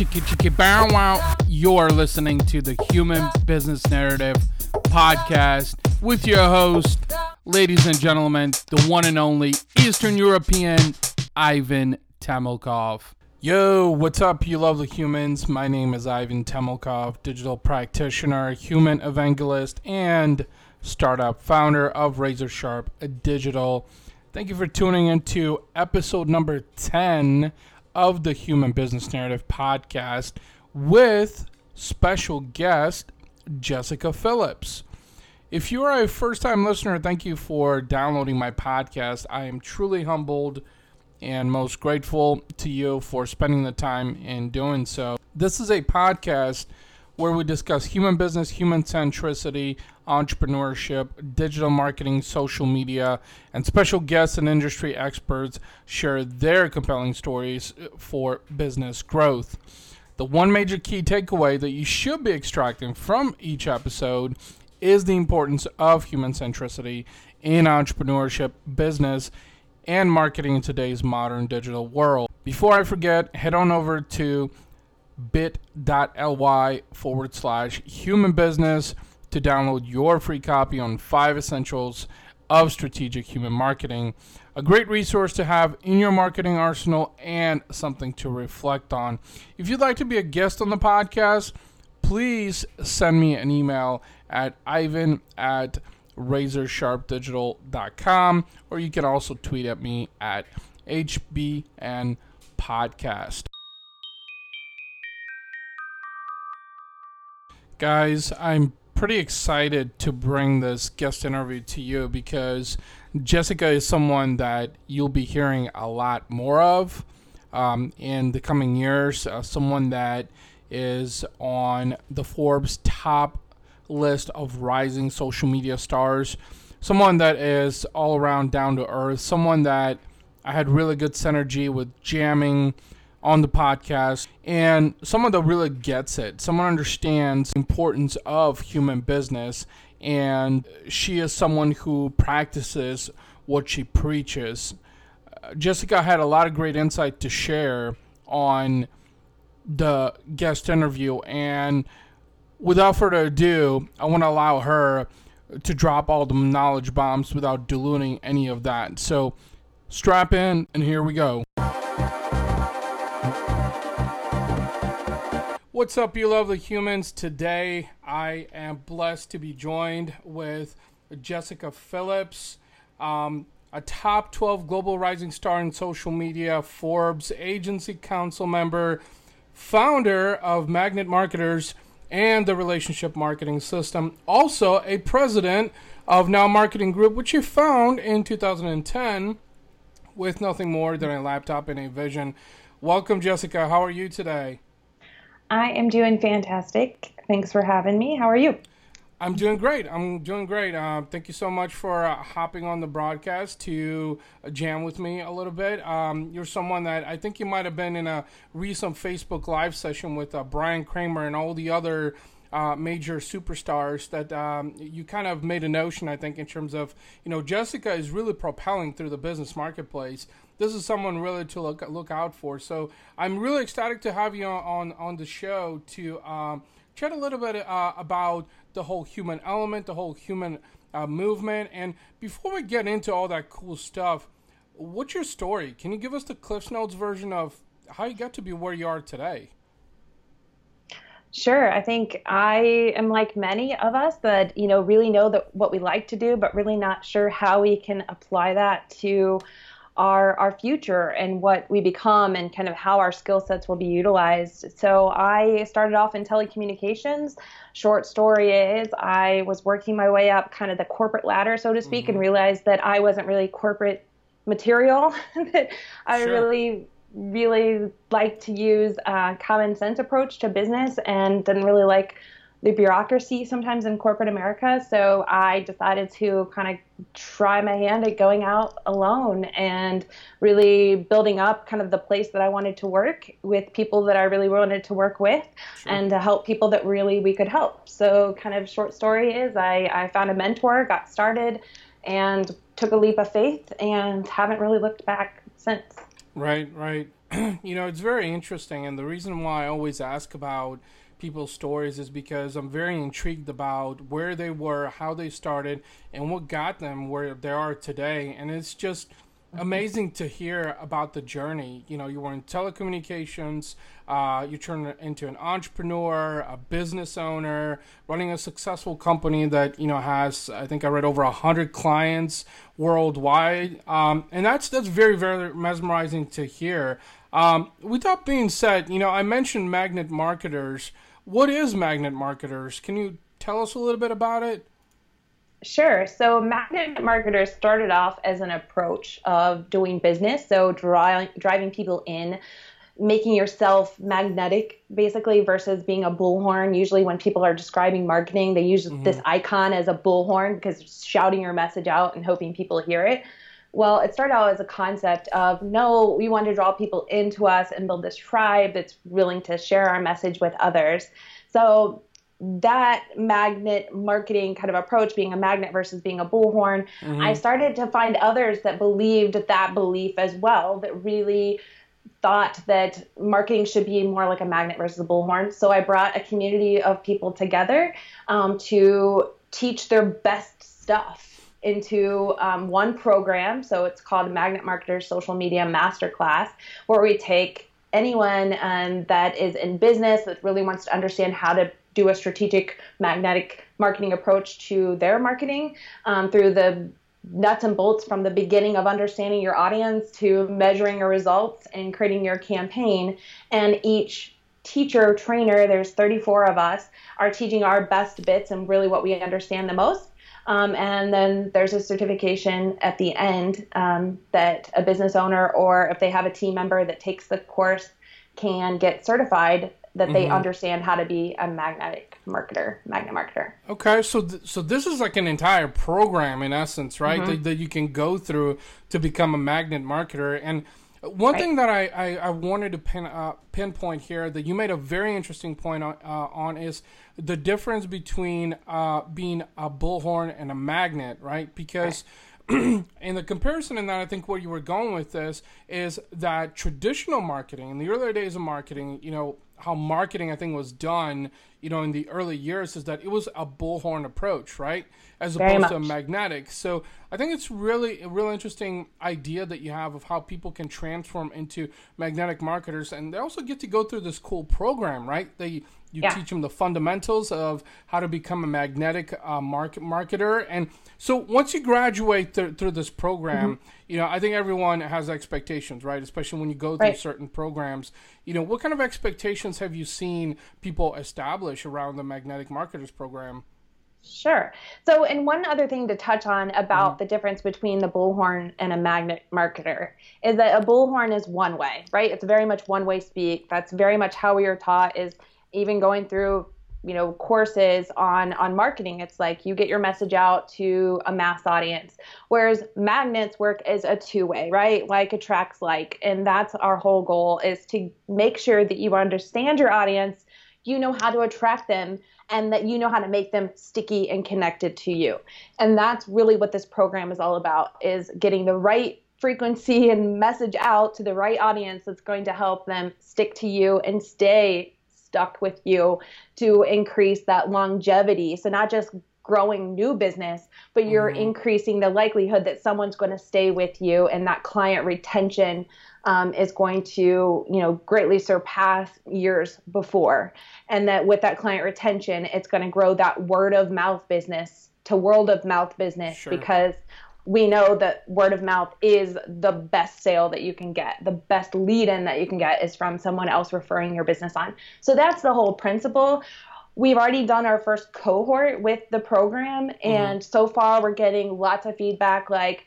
Chicky chicky bow wow. You're listening to the Human Business Narrative podcast with your host, ladies and gentlemen, the one and only Eastern European Ivan Temelkov. Yo, what's up, you lovely humans? My name is Ivan Temelkov, digital practitioner, human evangelist, and startup founder of Razor Sharp Digital. Thank you for tuning into episode number 10 of the Human Business Narrative podcast with special guest Jessika Phillips. If you are a first time listener, thank you for downloading my podcast. I am truly humbled and most grateful to you for spending the time in doing so. This is a podcast where we discuss human business, human centricity, entrepreneurship, digital marketing, social media, and special guests and industry experts share their compelling stories for business growth. The one major key takeaway that you should be extracting from each episode is the importance of human centricity in entrepreneurship, business, and marketing in today's modern digital world. Before I forget, head on over to bit.ly forward slash human business to download your free copy on five essentials of strategic human marketing. A great resource to have in your marketing arsenal and something to reflect on. If you'd like to be a guest on the podcast, please send me an email at ivan at razorsharpdigital.com or you can also tweet at me at hbn podcast. Guys, I'm pretty excited to bring this guest interview to you because Jessika is someone that you'll be hearing a lot more of um, in the coming years. Uh, someone that is on the Forbes top list of rising social media stars. Someone that is all around down to earth. Someone that I had really good synergy with jamming on the podcast and someone that really gets it someone understands the importance of human business and she is someone who practices what she preaches. Uh, jessika had a lot of great insight to share on the guest interview and without further ado i want to allow her to drop all the knowledge bombs without diluting any of that. So strap in and here we go What's up, you lovely humans? Today I am blessed to be joined with Jessika Phillips, um, a top 12 global rising star in social media, Forbes Agency Council member, founder of Magnet Marketers and the Relationship Marketing System, also a president of Now Marketing Group, which you found in 2010 with nothing more than a laptop and a vision. Welcome, Jessika. How are you today? I am doing fantastic. Thanks for having me. How are you? I'm doing great. I'm doing great. Uh, thank you so much for uh, hopping on the broadcast to uh, jam with me a little bit. Um, you're someone that I think you might have been in a recent Facebook Live session with uh, Bryan Kramer and all the other uh, major superstars that um, you kind of made a notion, I think, in terms of, you know, Jessika is really propelling through the business marketplace this is someone really to look look out for. So I'm really ecstatic to have you on on the show to um, chat a little bit uh, about the whole human element, the whole human uh, movement. And before we get into all that cool stuff, what's your story? Can you give us the Cliffs Notes version of how you got to be where you are today? Sure. I think I am like many of us that, you know, really know that what we like to do, but really not sure how we can apply that to our our future and what we become and kind of how our skill sets will be utilized. So I started off in telecommunications. Short story is I was working my way up kind of the corporate ladder, so to speak, mm-hmm. and realized that I wasn't really corporate material. that I sure. really really like to use a common sense approach to business and didn't really like the bureaucracy sometimes in corporate America. So I decided to kind of try my hand at going out alone and really building up kind of the place that I wanted to work with people that I really wanted to work with sure. and to help people that really we could help. So kind of short story is I, I found a mentor, got started and took a leap of faith and haven't really looked back since. Right, right. you know, it's very interesting. And the reason why I always ask about people's stories is because I'm very intrigued about where they were, how they started, and what got them where they are today. And it's just amazing to hear about the journey. You know, you were in telecommunications, uh, you turned into an entrepreneur, a business owner, running a successful company that you know has, I think I read over a hundred clients worldwide, um, and that's that's very very mesmerizing to hear. Um, with that being said, you know, I mentioned magnet marketers. What is magnet marketers? Can you tell us a little bit about it? Sure. So magnet marketers started off as an approach of doing business, so drawing, driving people in, making yourself magnetic, basically, versus being a bullhorn. Usually, when people are describing marketing, they use mm-hmm. this icon as a bullhorn because shouting your message out and hoping people hear it. Well, it started out as a concept of no, we want to draw people into us and build this tribe that's willing to share our message with others. So that magnet marketing kind of approach, being a magnet versus being a bullhorn, mm-hmm. I started to find others that believed that belief as well, that really thought that marketing should be more like a magnet versus a bullhorn. So I brought a community of people together um, to teach their best stuff into um, one program. So it's called Magnet Marketers Social Media Masterclass, where we take anyone um, that is in business that really wants to understand how to do a strategic magnetic marketing approach to their marketing um, through the nuts and bolts from the beginning of understanding your audience to measuring your results and creating your campaign. And each teacher trainer, there's 34 of us, are teaching our best bits and really what we understand the most. Um, and then there's a certification at the end um, that a business owner or if they have a team member that takes the course can get certified that mm-hmm. they understand how to be a magnetic marketer, magnet marketer. Okay, so th- so this is like an entire program in essence, right? Mm-hmm. That, that, you can go through to become a magnet marketer. And one right. thing that I, I, I, wanted to pin, uh, pinpoint here that you made a very interesting point on, uh, on is the difference between uh, being a bullhorn and a magnet, right? Because right and the comparison in that, I think where you were going with this is that traditional marketing, in the earlier days of marketing, you know, how marketing I think was done, you know, in the early years is that it was a bullhorn approach, right? As Very opposed much. to a magnetic. So I think it's really a real interesting idea that you have of how people can transform into magnetic marketers, and they also get to go through this cool program, right? They you yeah. teach them the fundamentals of how to become a magnetic uh, market marketer. And so once you graduate th- through this program, mm-hmm. you know, I think everyone has expectations, right? Especially when you go through right. certain programs. You know, what kind of expectations have you seen people establish around the magnetic marketers program? Sure. So, and one other thing to touch on about mm-hmm. the difference between the bullhorn and a magnet marketer is that a bullhorn is one way, right? It's very much one way speak. That's very much how we are taught is even going through you know courses on on marketing it's like you get your message out to a mass audience whereas magnets work as a two way right like attracts like and that's our whole goal is to make sure that you understand your audience you know how to attract them and that you know how to make them sticky and connected to you and that's really what this program is all about is getting the right frequency and message out to the right audience that's going to help them stick to you and stay stuck with you to increase that longevity. So not just growing new business, but you're mm-hmm. increasing the likelihood that someone's going to stay with you and that client retention um, is going to, you know, greatly surpass years before. And that with that client retention, it's going to grow that word of mouth business to world of mouth business sure. because we know that word of mouth is the best sale that you can get. The best lead in that you can get is from someone else referring your business on. So that's the whole principle. We've already done our first cohort with the program, mm-hmm. and mm-hmm. so far we're getting lots of feedback like,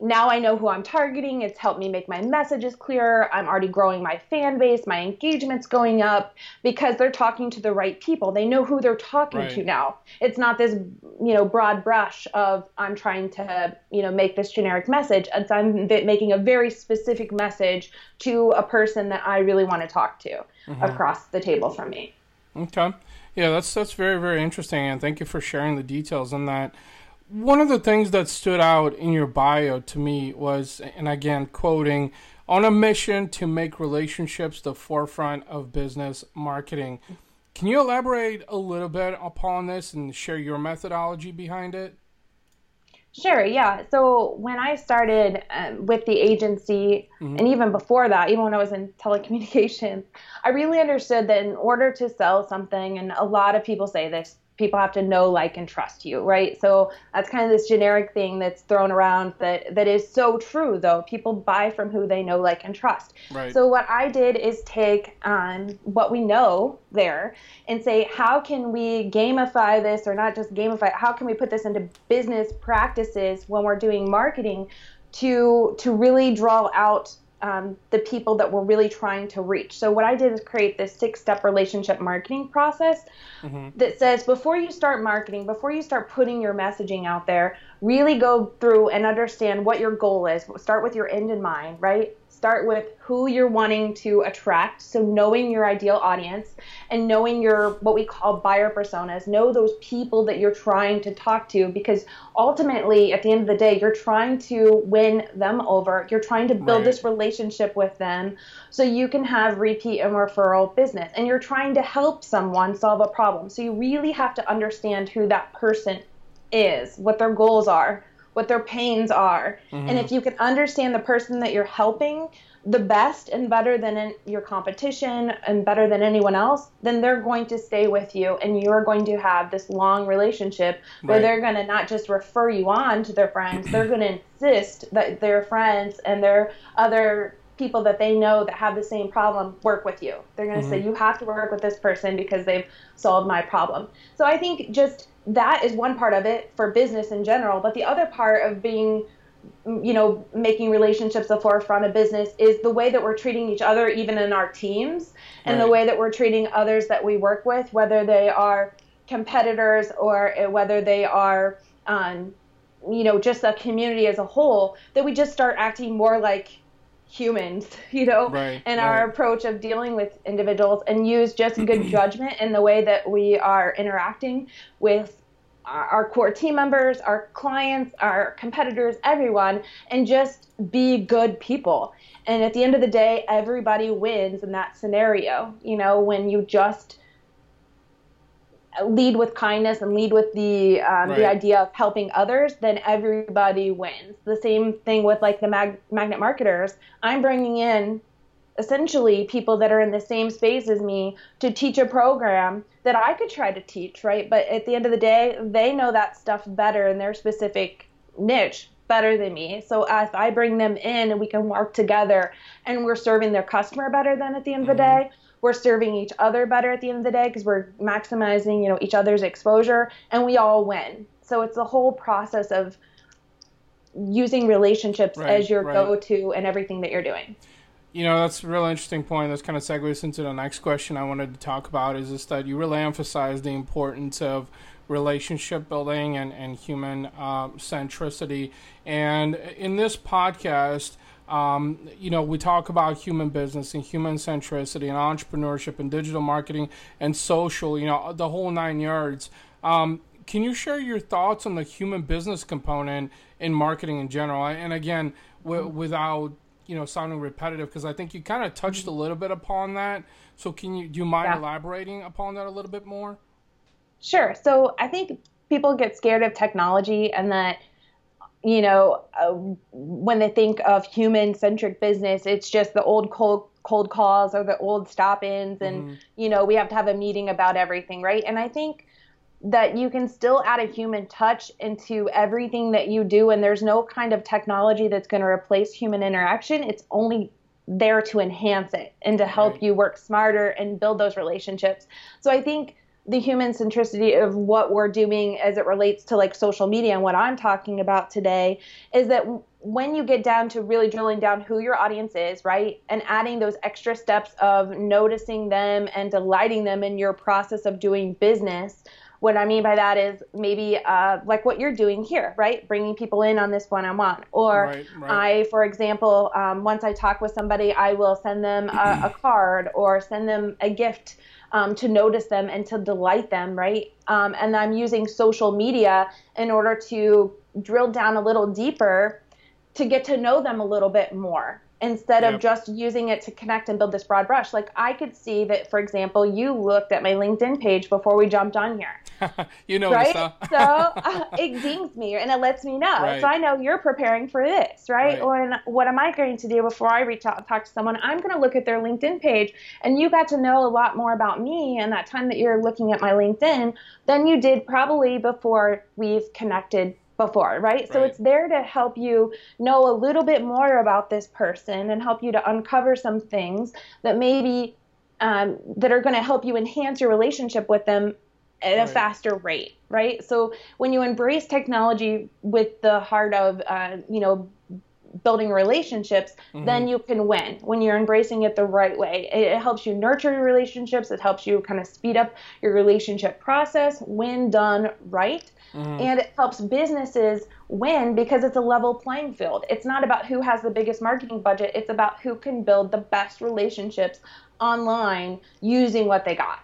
now I know who I'm targeting. It's helped me make my messages clearer. I'm already growing my fan base. My engagement's going up because they're talking to the right people. They know who they're talking right. to now. It's not this, you know, broad brush of I'm trying to, you know, make this generic message. It's I'm making a very specific message to a person that I really want to talk to mm-hmm. across the table from me. Okay. Yeah, that's that's very very interesting and thank you for sharing the details on that one of the things that stood out in your bio to me was, and again, quoting, on a mission to make relationships the forefront of business marketing. Can you elaborate a little bit upon this and share your methodology behind it? Sure, yeah. So when I started um, with the agency, mm-hmm. and even before that, even when I was in telecommunications, I really understood that in order to sell something, and a lot of people say this, people have to know, like, and trust you, right? So that's kind of this generic thing that's thrown around that that is so true, though. People buy from who they know, like, and trust. Right. So what I did is take um, what we know there and say, how can we gamify this, or not just gamify? How can we put this into business practices when we're doing marketing to to really draw out um, the people that we're really trying to reach. So what I did is create this six-step relationship marketing process mm-hmm. that says before you start marketing, before you start putting your messaging out there, really go through and understand what your goal is. Start with your end in mind, right? Start with who you're wanting to attract. So knowing your ideal audience and knowing your what we call buyer personas know those people that you're trying to talk to because ultimately at the end of the day you're trying to win them over. You're trying to build right. this relationship with them so you can have repeat and referral business. And you're trying to help someone solve a problem. So you really have to understand who that person is what their goals are what their pains are. Mm-hmm. And if you can understand the person that you're helping the best and better than your competition and better than anyone else, then they're going to stay with you and you're going to have this long relationship where right. they're going to not just refer you on to their friends, they're going to insist that their friends and their other people that they know that have the same problem work with you. They're going to mm-hmm. say, you have to work with this person because they've solved my problem. So I think just that is one part of it for business in general. But the other part of being, you know, making relationships the forefront of business is the way that we're treating each other, even in our teams, and right. the way that we're treating others that we work with, whether they are competitors or whether they are, um, you know, just a community as a whole, that we just start acting more like humans, you know, right, and right. our approach of dealing with individuals and use just good judgment in the way that we are interacting with our core team members, our clients, our competitors, everyone, and just be good people. And at the end of the day, everybody wins in that scenario, you know, when you just lead with kindness and lead with the um, right. the idea of helping others, then everybody wins. The same thing with like the mag- magnet marketers. I'm bringing in essentially people that are in the same space as me to teach a program that I could try to teach, right? But at the end of the day, they know that stuff better in their specific niche better than me. So if I bring them in and we can work together and we're serving their customer better than at the end mm-hmm. of the mm-hmm. day, we're serving each other better at the end of the day because we're maximizing, you know, each other's exposure and we all win. So it's the whole process of using relationships right, as your right. go-to and everything that you're doing. You know, that's a real interesting point. That's kind of segues into the next question I wanted to talk about is this that you really emphasize the importance of relationship building and, and human uh, centricity. And in this podcast, um, you know, we talk about human business and human centricity and entrepreneurship and digital marketing and social, you know, the whole nine yards. Um, can you share your thoughts on the human business component in marketing in general? And again, w- without you know sounding repetitive, because I think you kind of touched a little bit upon that. So can you do you mind yeah. elaborating upon that a little bit more? Sure. So I think people get scared of technology and that you know, uh, when they think of human centric business, it's just the old cold cold calls or the old stop ins, and mm-hmm. you know, we have to have a meeting about everything, right? And I think that you can still add a human touch into everything that you do, and there's no kind of technology that's going to replace human interaction. It's only there to enhance it and to help right. you work smarter and build those relationships. So I think the human centricity of what we're doing as it relates to like social media and what I'm talking about today is that when you get down to really drilling down who your audience is, right, and adding those extra steps of noticing them and delighting them in your process of doing business. What I mean by that is maybe uh, like what you're doing here, right? Bringing people in on this one-on-one. Or right, right. I, for example, um, once I talk with somebody, I will send them a, a card or send them a gift um, to notice them and to delight them, right? Um, and I'm using social media in order to drill down a little deeper to get to know them a little bit more. Instead Yep. of just using it to connect and build this broad brush. Like I could see that, for example, you looked at my LinkedIn page before we jumped on here, you know, right? so uh, it dings me and it lets me know. Right. So I know you're preparing for this, right? Right. And what am I going to do before I reach out and talk to someone? I'm going to look at their LinkedIn page, and you got to know a lot more about me and that time that you're looking at my LinkedIn than you did probably before we've connected before, right? So it's there to help you know a little bit more about this person and help you to uncover some things that maybe um, that are going to help you enhance your relationship with them at a faster rate, right? So when you embrace technology with the heart of, uh, you know, building relationships, then you can win when you're embracing it the right way. It, it helps you nurture your relationships. It helps you kind of speed up your relationship process when done right. And it helps businesses win because it's a level playing field. It's not about who has the biggest marketing budget, it's about who can build the best relationships online using what they got.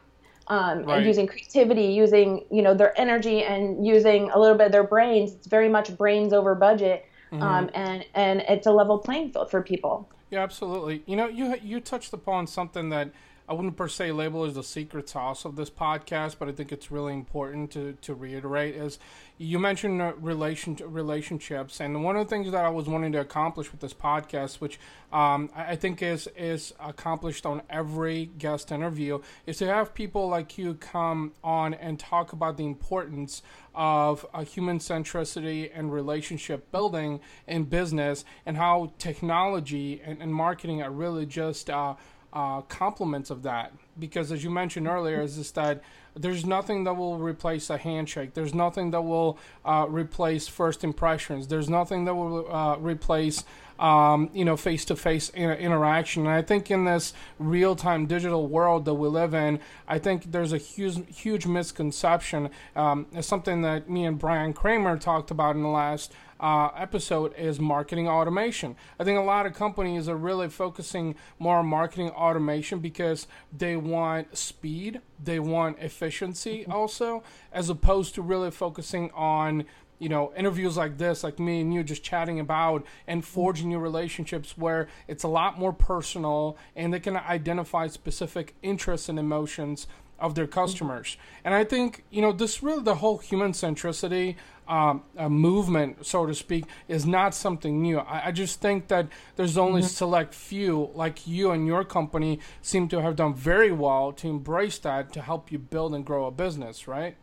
Um, Right. and using creativity, using you know their energy, and using a little bit of their brains. It's very much brains over budget, um, and and it's a level playing field for people. Yeah, absolutely. You know, you you touched upon something that I wouldn't per se label as the secret sauce of this podcast, but I think it's really important to, to reiterate is you mentioned uh, relation relationships, and one of the things that I was wanting to accomplish with this podcast, which um, I, think is is accomplished on every guest interview, is to have people like you come on and talk about the importance of uh, human centricity and relationship building in business, and how technology and, and marketing are really just uh, uh, complements of that. Because as you mentioned earlier, is just that there's nothing that will replace a handshake. There's nothing that will uh, replace first impressions. There's nothing that will uh, replace um, you know face-to-face inter- interaction. And I think in this real-time digital world that we live in, I think there's a huge huge misconception. Um, it's something that me and Bryan Kramer talked about in the last uh, episode is marketing automation. I think a lot of companies are really focusing more on marketing automation because they want speed, they want efficiency also, as opposed to really focusing on you know interviews like this like me and you just chatting about and forging new relationships where it's a lot more personal and they can identify specific interests and emotions of their customers. And i think you know this really the whole human centricity um, uh, movement so to speak is not something new. I, I just think that there's only select few like you and your company seem to have done very well to embrace that to help you build and grow a business right?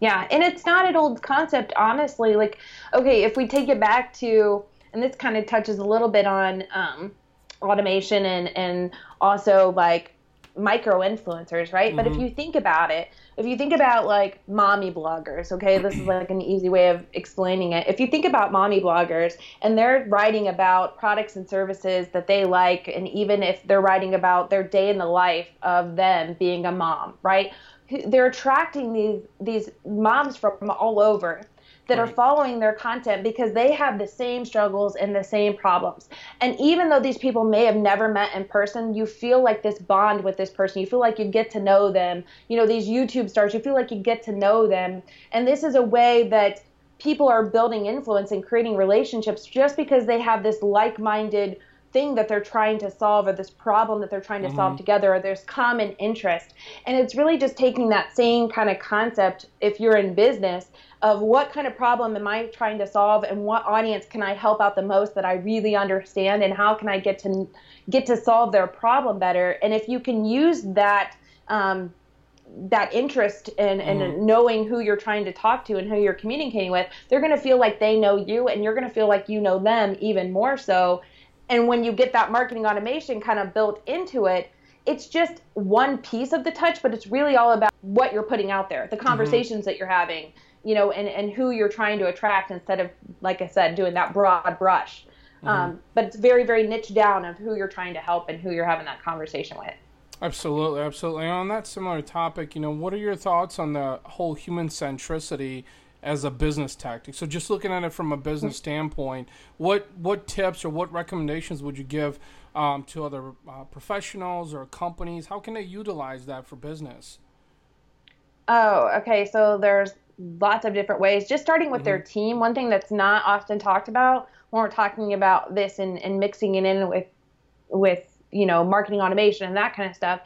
Yeah, and it's not an old concept, honestly. Like, okay, if we take it back to, and this kind of touches a little bit on um, automation and and also like micro influencers, right? But if mm-hmm. you think about it, if you think about like mommy bloggers, okay, this is like an easy way of explaining it. If you think about mommy bloggers and they're writing about products and services that they like, and even if they're writing about their day in the life of them being a mom, right? They're attracting these these moms from all over that are following their content because they have the same struggles and the same problems. And even though these people may have never met in person, you feel like this bond with this person. You feel like you get to know them. You know, these YouTube stars, you feel like you get to know them. And this is a way that people are building influence and creating relationships just because they have this like-minded thing that they're trying to solve or this problem that they're trying to solve together or there's common interest. And it's really just taking that same kind of concept if you're in business of what kind of problem am i trying to solve and what audience can i help out the most that i really understand and how can i get to get to solve their problem better? And if you can use that um, that interest in, in knowing who you're trying to talk to and who you're communicating with, they're going to feel like they know you and you're going to feel like you know them even more so. And when you get that marketing automation kind of built into it, it's just one piece of the touch, but it's really all about what you're putting out there, the conversations that you're having, you know, and, and who you're trying to attract instead of, like I said, doing that broad brush. Um, but it's very, very niche down of who you're trying to help and who you're having that conversation with. Absolutely, absolutely. And on that similar topic, you know, what are your thoughts on the whole human centricity as a business tactic? So, just looking at it from a business standpoint, what what tips or what recommendations would you give um, to other uh, professionals or companies? How can they utilize that for business? Oh, okay. So there's lots of different ways. Just starting with their team, one thing that's not often talked about when we're talking about this and, and mixing it in with with you know marketing automation and that kind of stuff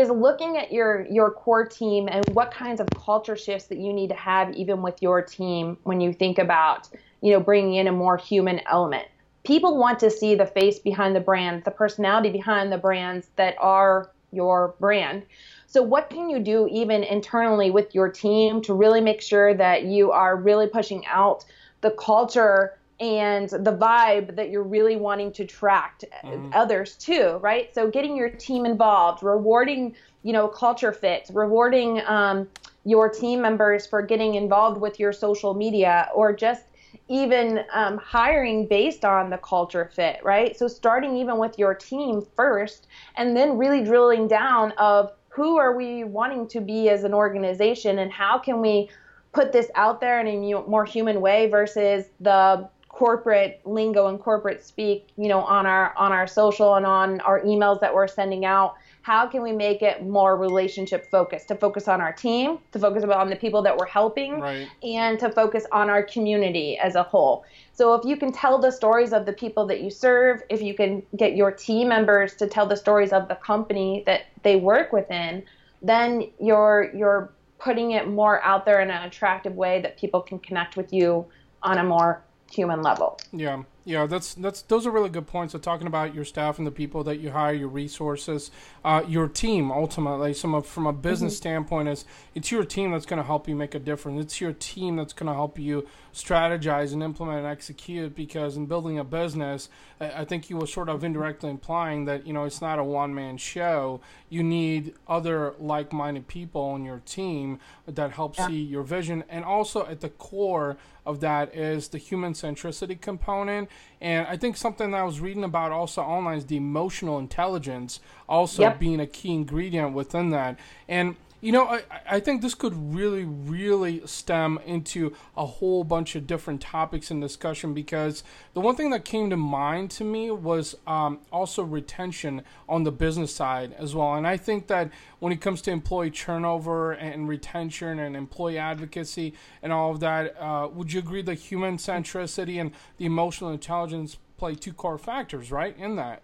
is looking at your your core team and what kinds of culture shifts that you need to have even with your team when you think about you know bringing in a more human element. People want to see the face behind the brand the personality behind the brands that are your brand. So what can you do even internally with your team to really make sure that you are really pushing out the culture and the vibe that you're really wanting to attract mm-hmm. others too, right? So getting your team involved, rewarding, you know, culture fit, rewarding um, your team members for getting involved with your social media, or just even um, hiring based on the culture fit, right? So starting even with your team first, and then really drilling down of who are we wanting to be as an organization, and how can we put this out there in a more human way versus the corporate lingo and corporate speak, you know, on our on our social and on our emails that we're sending out. How can we make it more relationship focused? To focus on our team, to focus on the people that we're helping, right. and to focus on our community as a whole. So if you can tell the stories of the people that you serve, if you can get your team members to tell the stories of the company that they work within, then you're you're putting it more out there in an attractive way that people can connect with you on a more human level. Yeah. Yeah, that's that's those are really good points. So talking about your staff and the people that you hire, your resources, uh, your team. Ultimately, some of, from a business mm-hmm. standpoint, is it's your team that's going to help you make a difference. It's your team that's going to help you strategize and implement and execute. Because in building a business, I, I think you were sort of indirectly implying that you know it's not a one man show. You need other like minded people on your team that help yeah. see your vision, and also at the core of that is the human centricity component and I think something that I was reading about also online is the emotional intelligence also yep. being a key ingredient within that. And you know, I, I think this could really, really stem into a whole bunch of different topics in discussion because the one thing that came to mind to me was um, also retention on the business side as well. And I think that when it comes to employee turnover and retention and employee advocacy and all of that, uh, would you agree that human centricity and the emotional intelligence play two core factors, right, in that?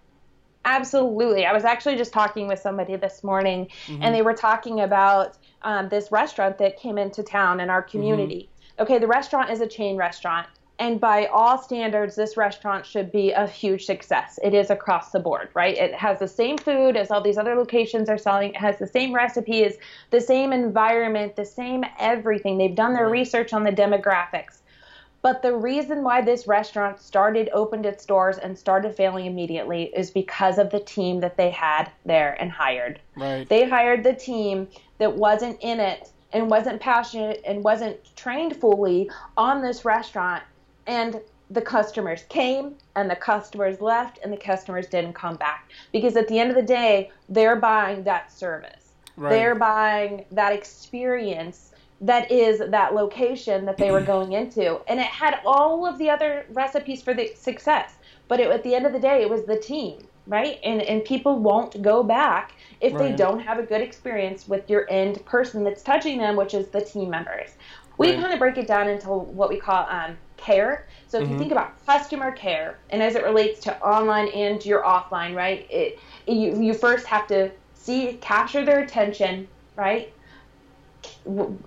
Absolutely. I was actually just talking with somebody this morning, mm-hmm. and they were talking about um, this restaurant that came into town in our community. Mm-hmm. Okay, the restaurant is a chain restaurant, and by all standards, this restaurant should be a huge success. It is across the board, right? It has the same food as all these other locations are selling. It has the same recipes, the same environment, the same everything. They've done their research on the demographics. But the reason why this restaurant started, opened its doors, and started failing immediately is because of the team that they had there and hired. Right. They hired the team that wasn't in it and wasn't passionate and wasn't trained fully on this restaurant. And the customers came and the customers left and the customers didn't come back. Because at the end of the day, they're buying that service. Right. They're buying that experience that is that location that they were going into. And it had all of the other recipes for the success. But it, at the end of the day, it was the team, right? And, and people won't go back if right. they don't have a good experience with your end person that's touching them, which is the team members. We right. kind of break it down into what we call um, care. So if mm-hmm. you think about customer care, and as it relates to online and your offline, right? It, you, you first have to see, capture their attention, right?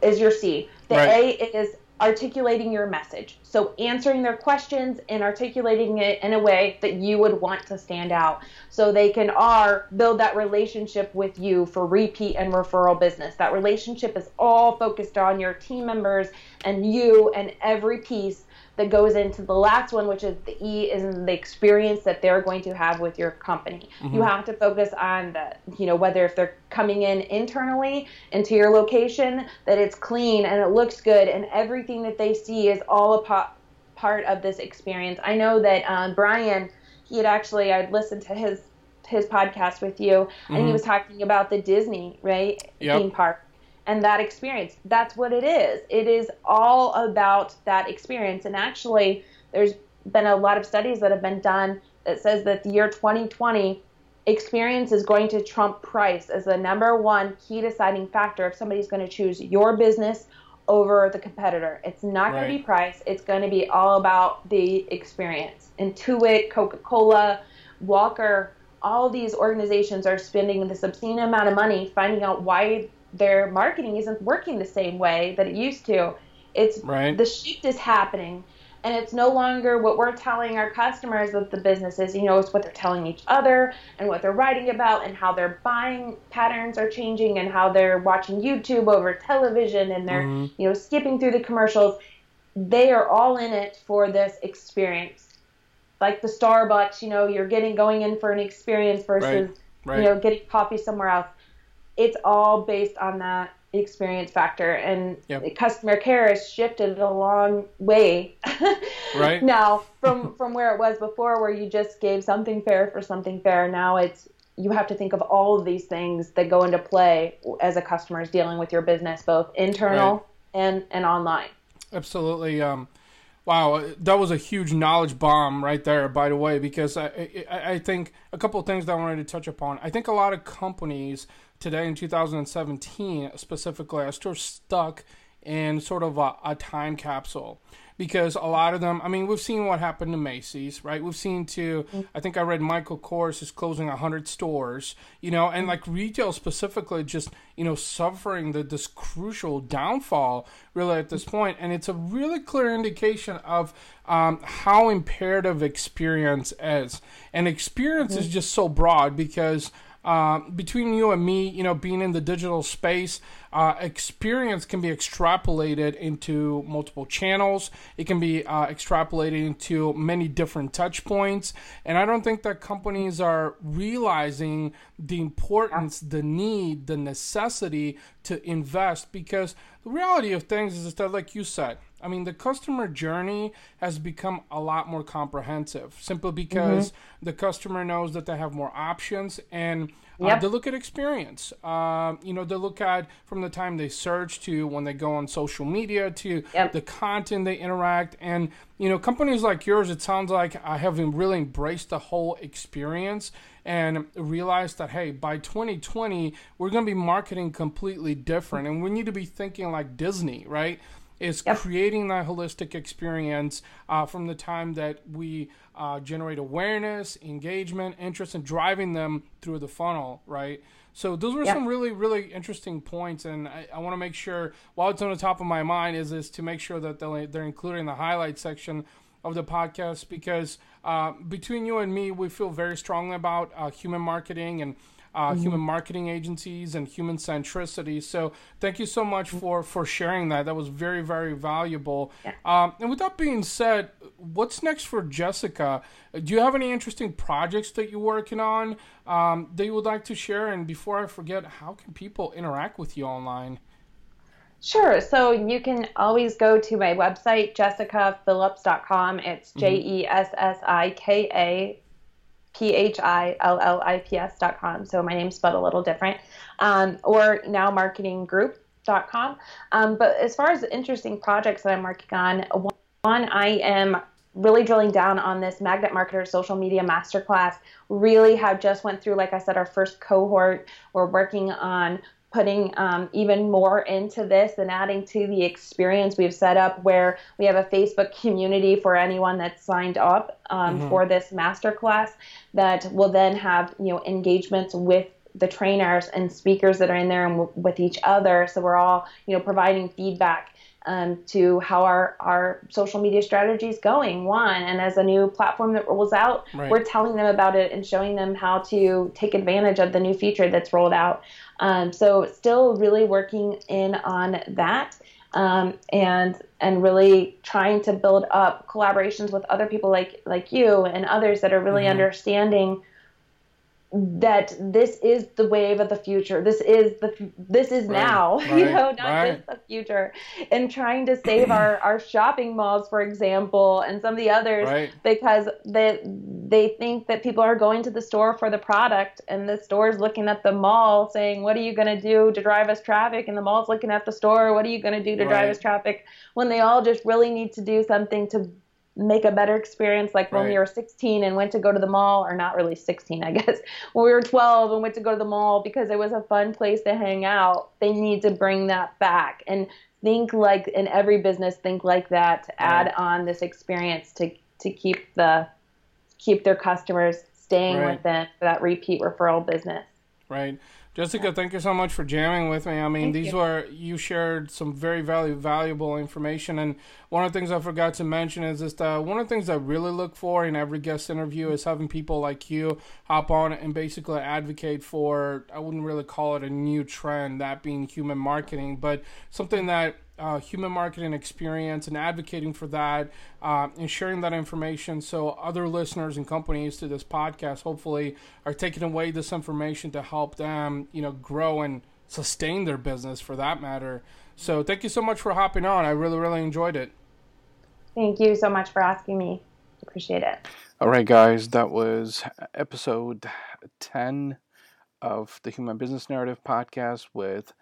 Is your C. The right. A is articulating your message. So answering their questions and articulating it in a way that you would want to stand out so they can R build that relationship with you for repeat and referral business. That relationship is all focused on your team members and you and every piece that goes into the last one, which is the E, is the experience that they're going to have with your company. Mm-hmm. You have to focus on the, you know, whether if they're coming in internally into your location, that it's clean and it looks good, and everything that they see is all a po- part of this experience. I know that um, Bryan, he had actually, I'd listened to his his podcast with you, mm-hmm. and he mm-hmm. was talking about the Disney right yep. theme park and that experience. That's what it is. It is all about that experience. And actually, there's been a lot of studies that have been done that says that the year 2020 experience is going to trump price as the number one key deciding factor if somebody's going to choose your business over the competitor. It's not going to be price. It's going to be all about the experience. Intuit, Coca-Cola, Walker, all these organizations are spending this obscene amount of money finding out why their marketing isn't working the same way that it used to. It's Right. the shift is happening and it's no longer what we're telling our customers that the business is you know it's what they're telling each other and what they're writing about and how their buying patterns are changing and how they're watching youtube over television and they're Mhm. you know skipping through the commercials they are all in it for this experience like the starbucks you know you're getting going in for an experience versus Right. you know getting coffee somewhere else it's all based on that experience factor and Yep. customer care has shifted a long way Right. now from from where it was before where you just gave something fair for something fair now it's you have to think of all of these things that go into play as a customer is dealing with your business both internal Right. and and online Absolutely. Um, wow, that was a huge knowledge bomb right there. By the way, because I, I, I think a couple of things that I wanted to touch upon. I think a lot of companies today in 2017 specifically are still stuck in sort of a, a time capsule because a lot of them i mean we've seen what happened to macy's right? We've seen to i think i read michael kors is closing 100 stores you know and like retail specifically just you know suffering the, this crucial downfall really at this point. And it's a really clear indication of um, how imperative experience is. And experience is just so broad because um, between you and me, you know, being in the digital space, uh, experience can be extrapolated into multiple channels. It can be uh, extrapolated into many different touch points. And I don't think that companies are realizing the importance, the need, the necessity to invest because the reality of things is that, like you said, I mean, the customer journey has become a lot more comprehensive simply because the customer knows that they have more options and uh, Yep. they look at experience. Um, you know, they look at from the time they search to when they go on social media to Yep. the content they interact. And, you know, companies like yours, it sounds like I have really embraced the whole experience and realized that, hey, by 2020, we're going to be marketing completely different. And we need to be thinking like Disney, right? Is Yep. creating that holistic experience uh, from the time that we uh, generate awareness, engagement, interest, and driving them through the funnel, right? So those were Yep. some really, really interesting points, and I, I want to make sure, while it's on the top of my mind, is is to make sure that they're, they're including the highlight section of the podcast because uh, between you and me, we feel very strongly about uh, human marketing and uh, human marketing agencies and human centricity. So thank you so much for for sharing that. That was very very valuable. Yeah. Um, and with that being said, what's next for Jessika? Do you have any interesting projects that you're working on um, that you would like to share? And before I forget, how can people interact with you online? Sure. So you can always go to my website, jessikaphillips.com. It's J E S S I K A P H I L L I P com. So my name's spelled a little different. Um, or nowmarketinggroup.com. Um, but as far as interesting projects that I'm working on, one, I am really drilling down on this magnet marketer social media masterclass really have just went through like i said our first cohort we're working on putting um, even more into this and adding to the experience we've set up where we have a facebook community for anyone that's signed up um, for this masterclass that will then have you know engagements with the trainers and speakers that are in there and w- with each other. So we're all you know providing feedback um, to how our, our social media strategy is going one. And as a new platform that rolls out Right. we're telling them about it and showing them how to take advantage of the new feature that's rolled out um, so still really working in on that um, and and really trying to build up collaborations with other people like like you and others that are really Mhm. understanding that this is the wave of the future. This is the this is Right, now, you know, not right. just the future. And trying to save our our shopping malls, for example, and some of the others Right. because they they think that people are going to the store for the product, and the store's looking at the mall saying, "What are you going to do to drive us traffic?" And the mall's looking at the store, "What are you going to do to drive us traffic?" When they all just really need to do something to make a better experience like when Right. we were 16 and went to go to the mall or not really 16 i guess when we were 12 and went to go to the mall because it was a fun place to hang out they need to bring that back and think like in every business think like that to add Right. on this experience to to keep the keep their customers staying Right. with them for that repeat referral business Right. Jessika, thank you so much for jamming with me. I mean, Thank these you. were you shared some very value, valuable information, and one of the things I forgot to mention is just uh, one of the things I really look for in every guest interview is having people like you hop on and basically advocate for. I wouldn't really call it a new trend, that being human marketing, but something that uh, human marketing experience and advocating for that uh, and sharing that information so other listeners and companies to this podcast hopefully are taking away this information to help them you know grow and sustain their business for that matter. So thank you so much for hopping on. I really really enjoyed it. Thank you so much for asking me. Appreciate it. All right guys that was episode 10 of the human business narrative podcast with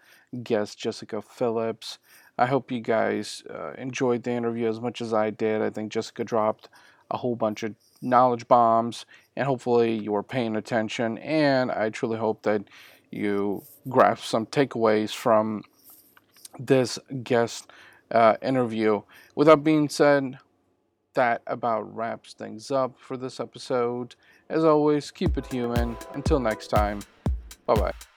guest jessika phillips I hope you guys uh, enjoyed the interview as much as I did. I think Jessika dropped a whole bunch of knowledge bombs, and hopefully you were paying attention. And I truly hope that you grasp some takeaways from this guest uh, interview. With that being said, that about wraps things up for this episode. As always, keep it human. Until next time, bye bye.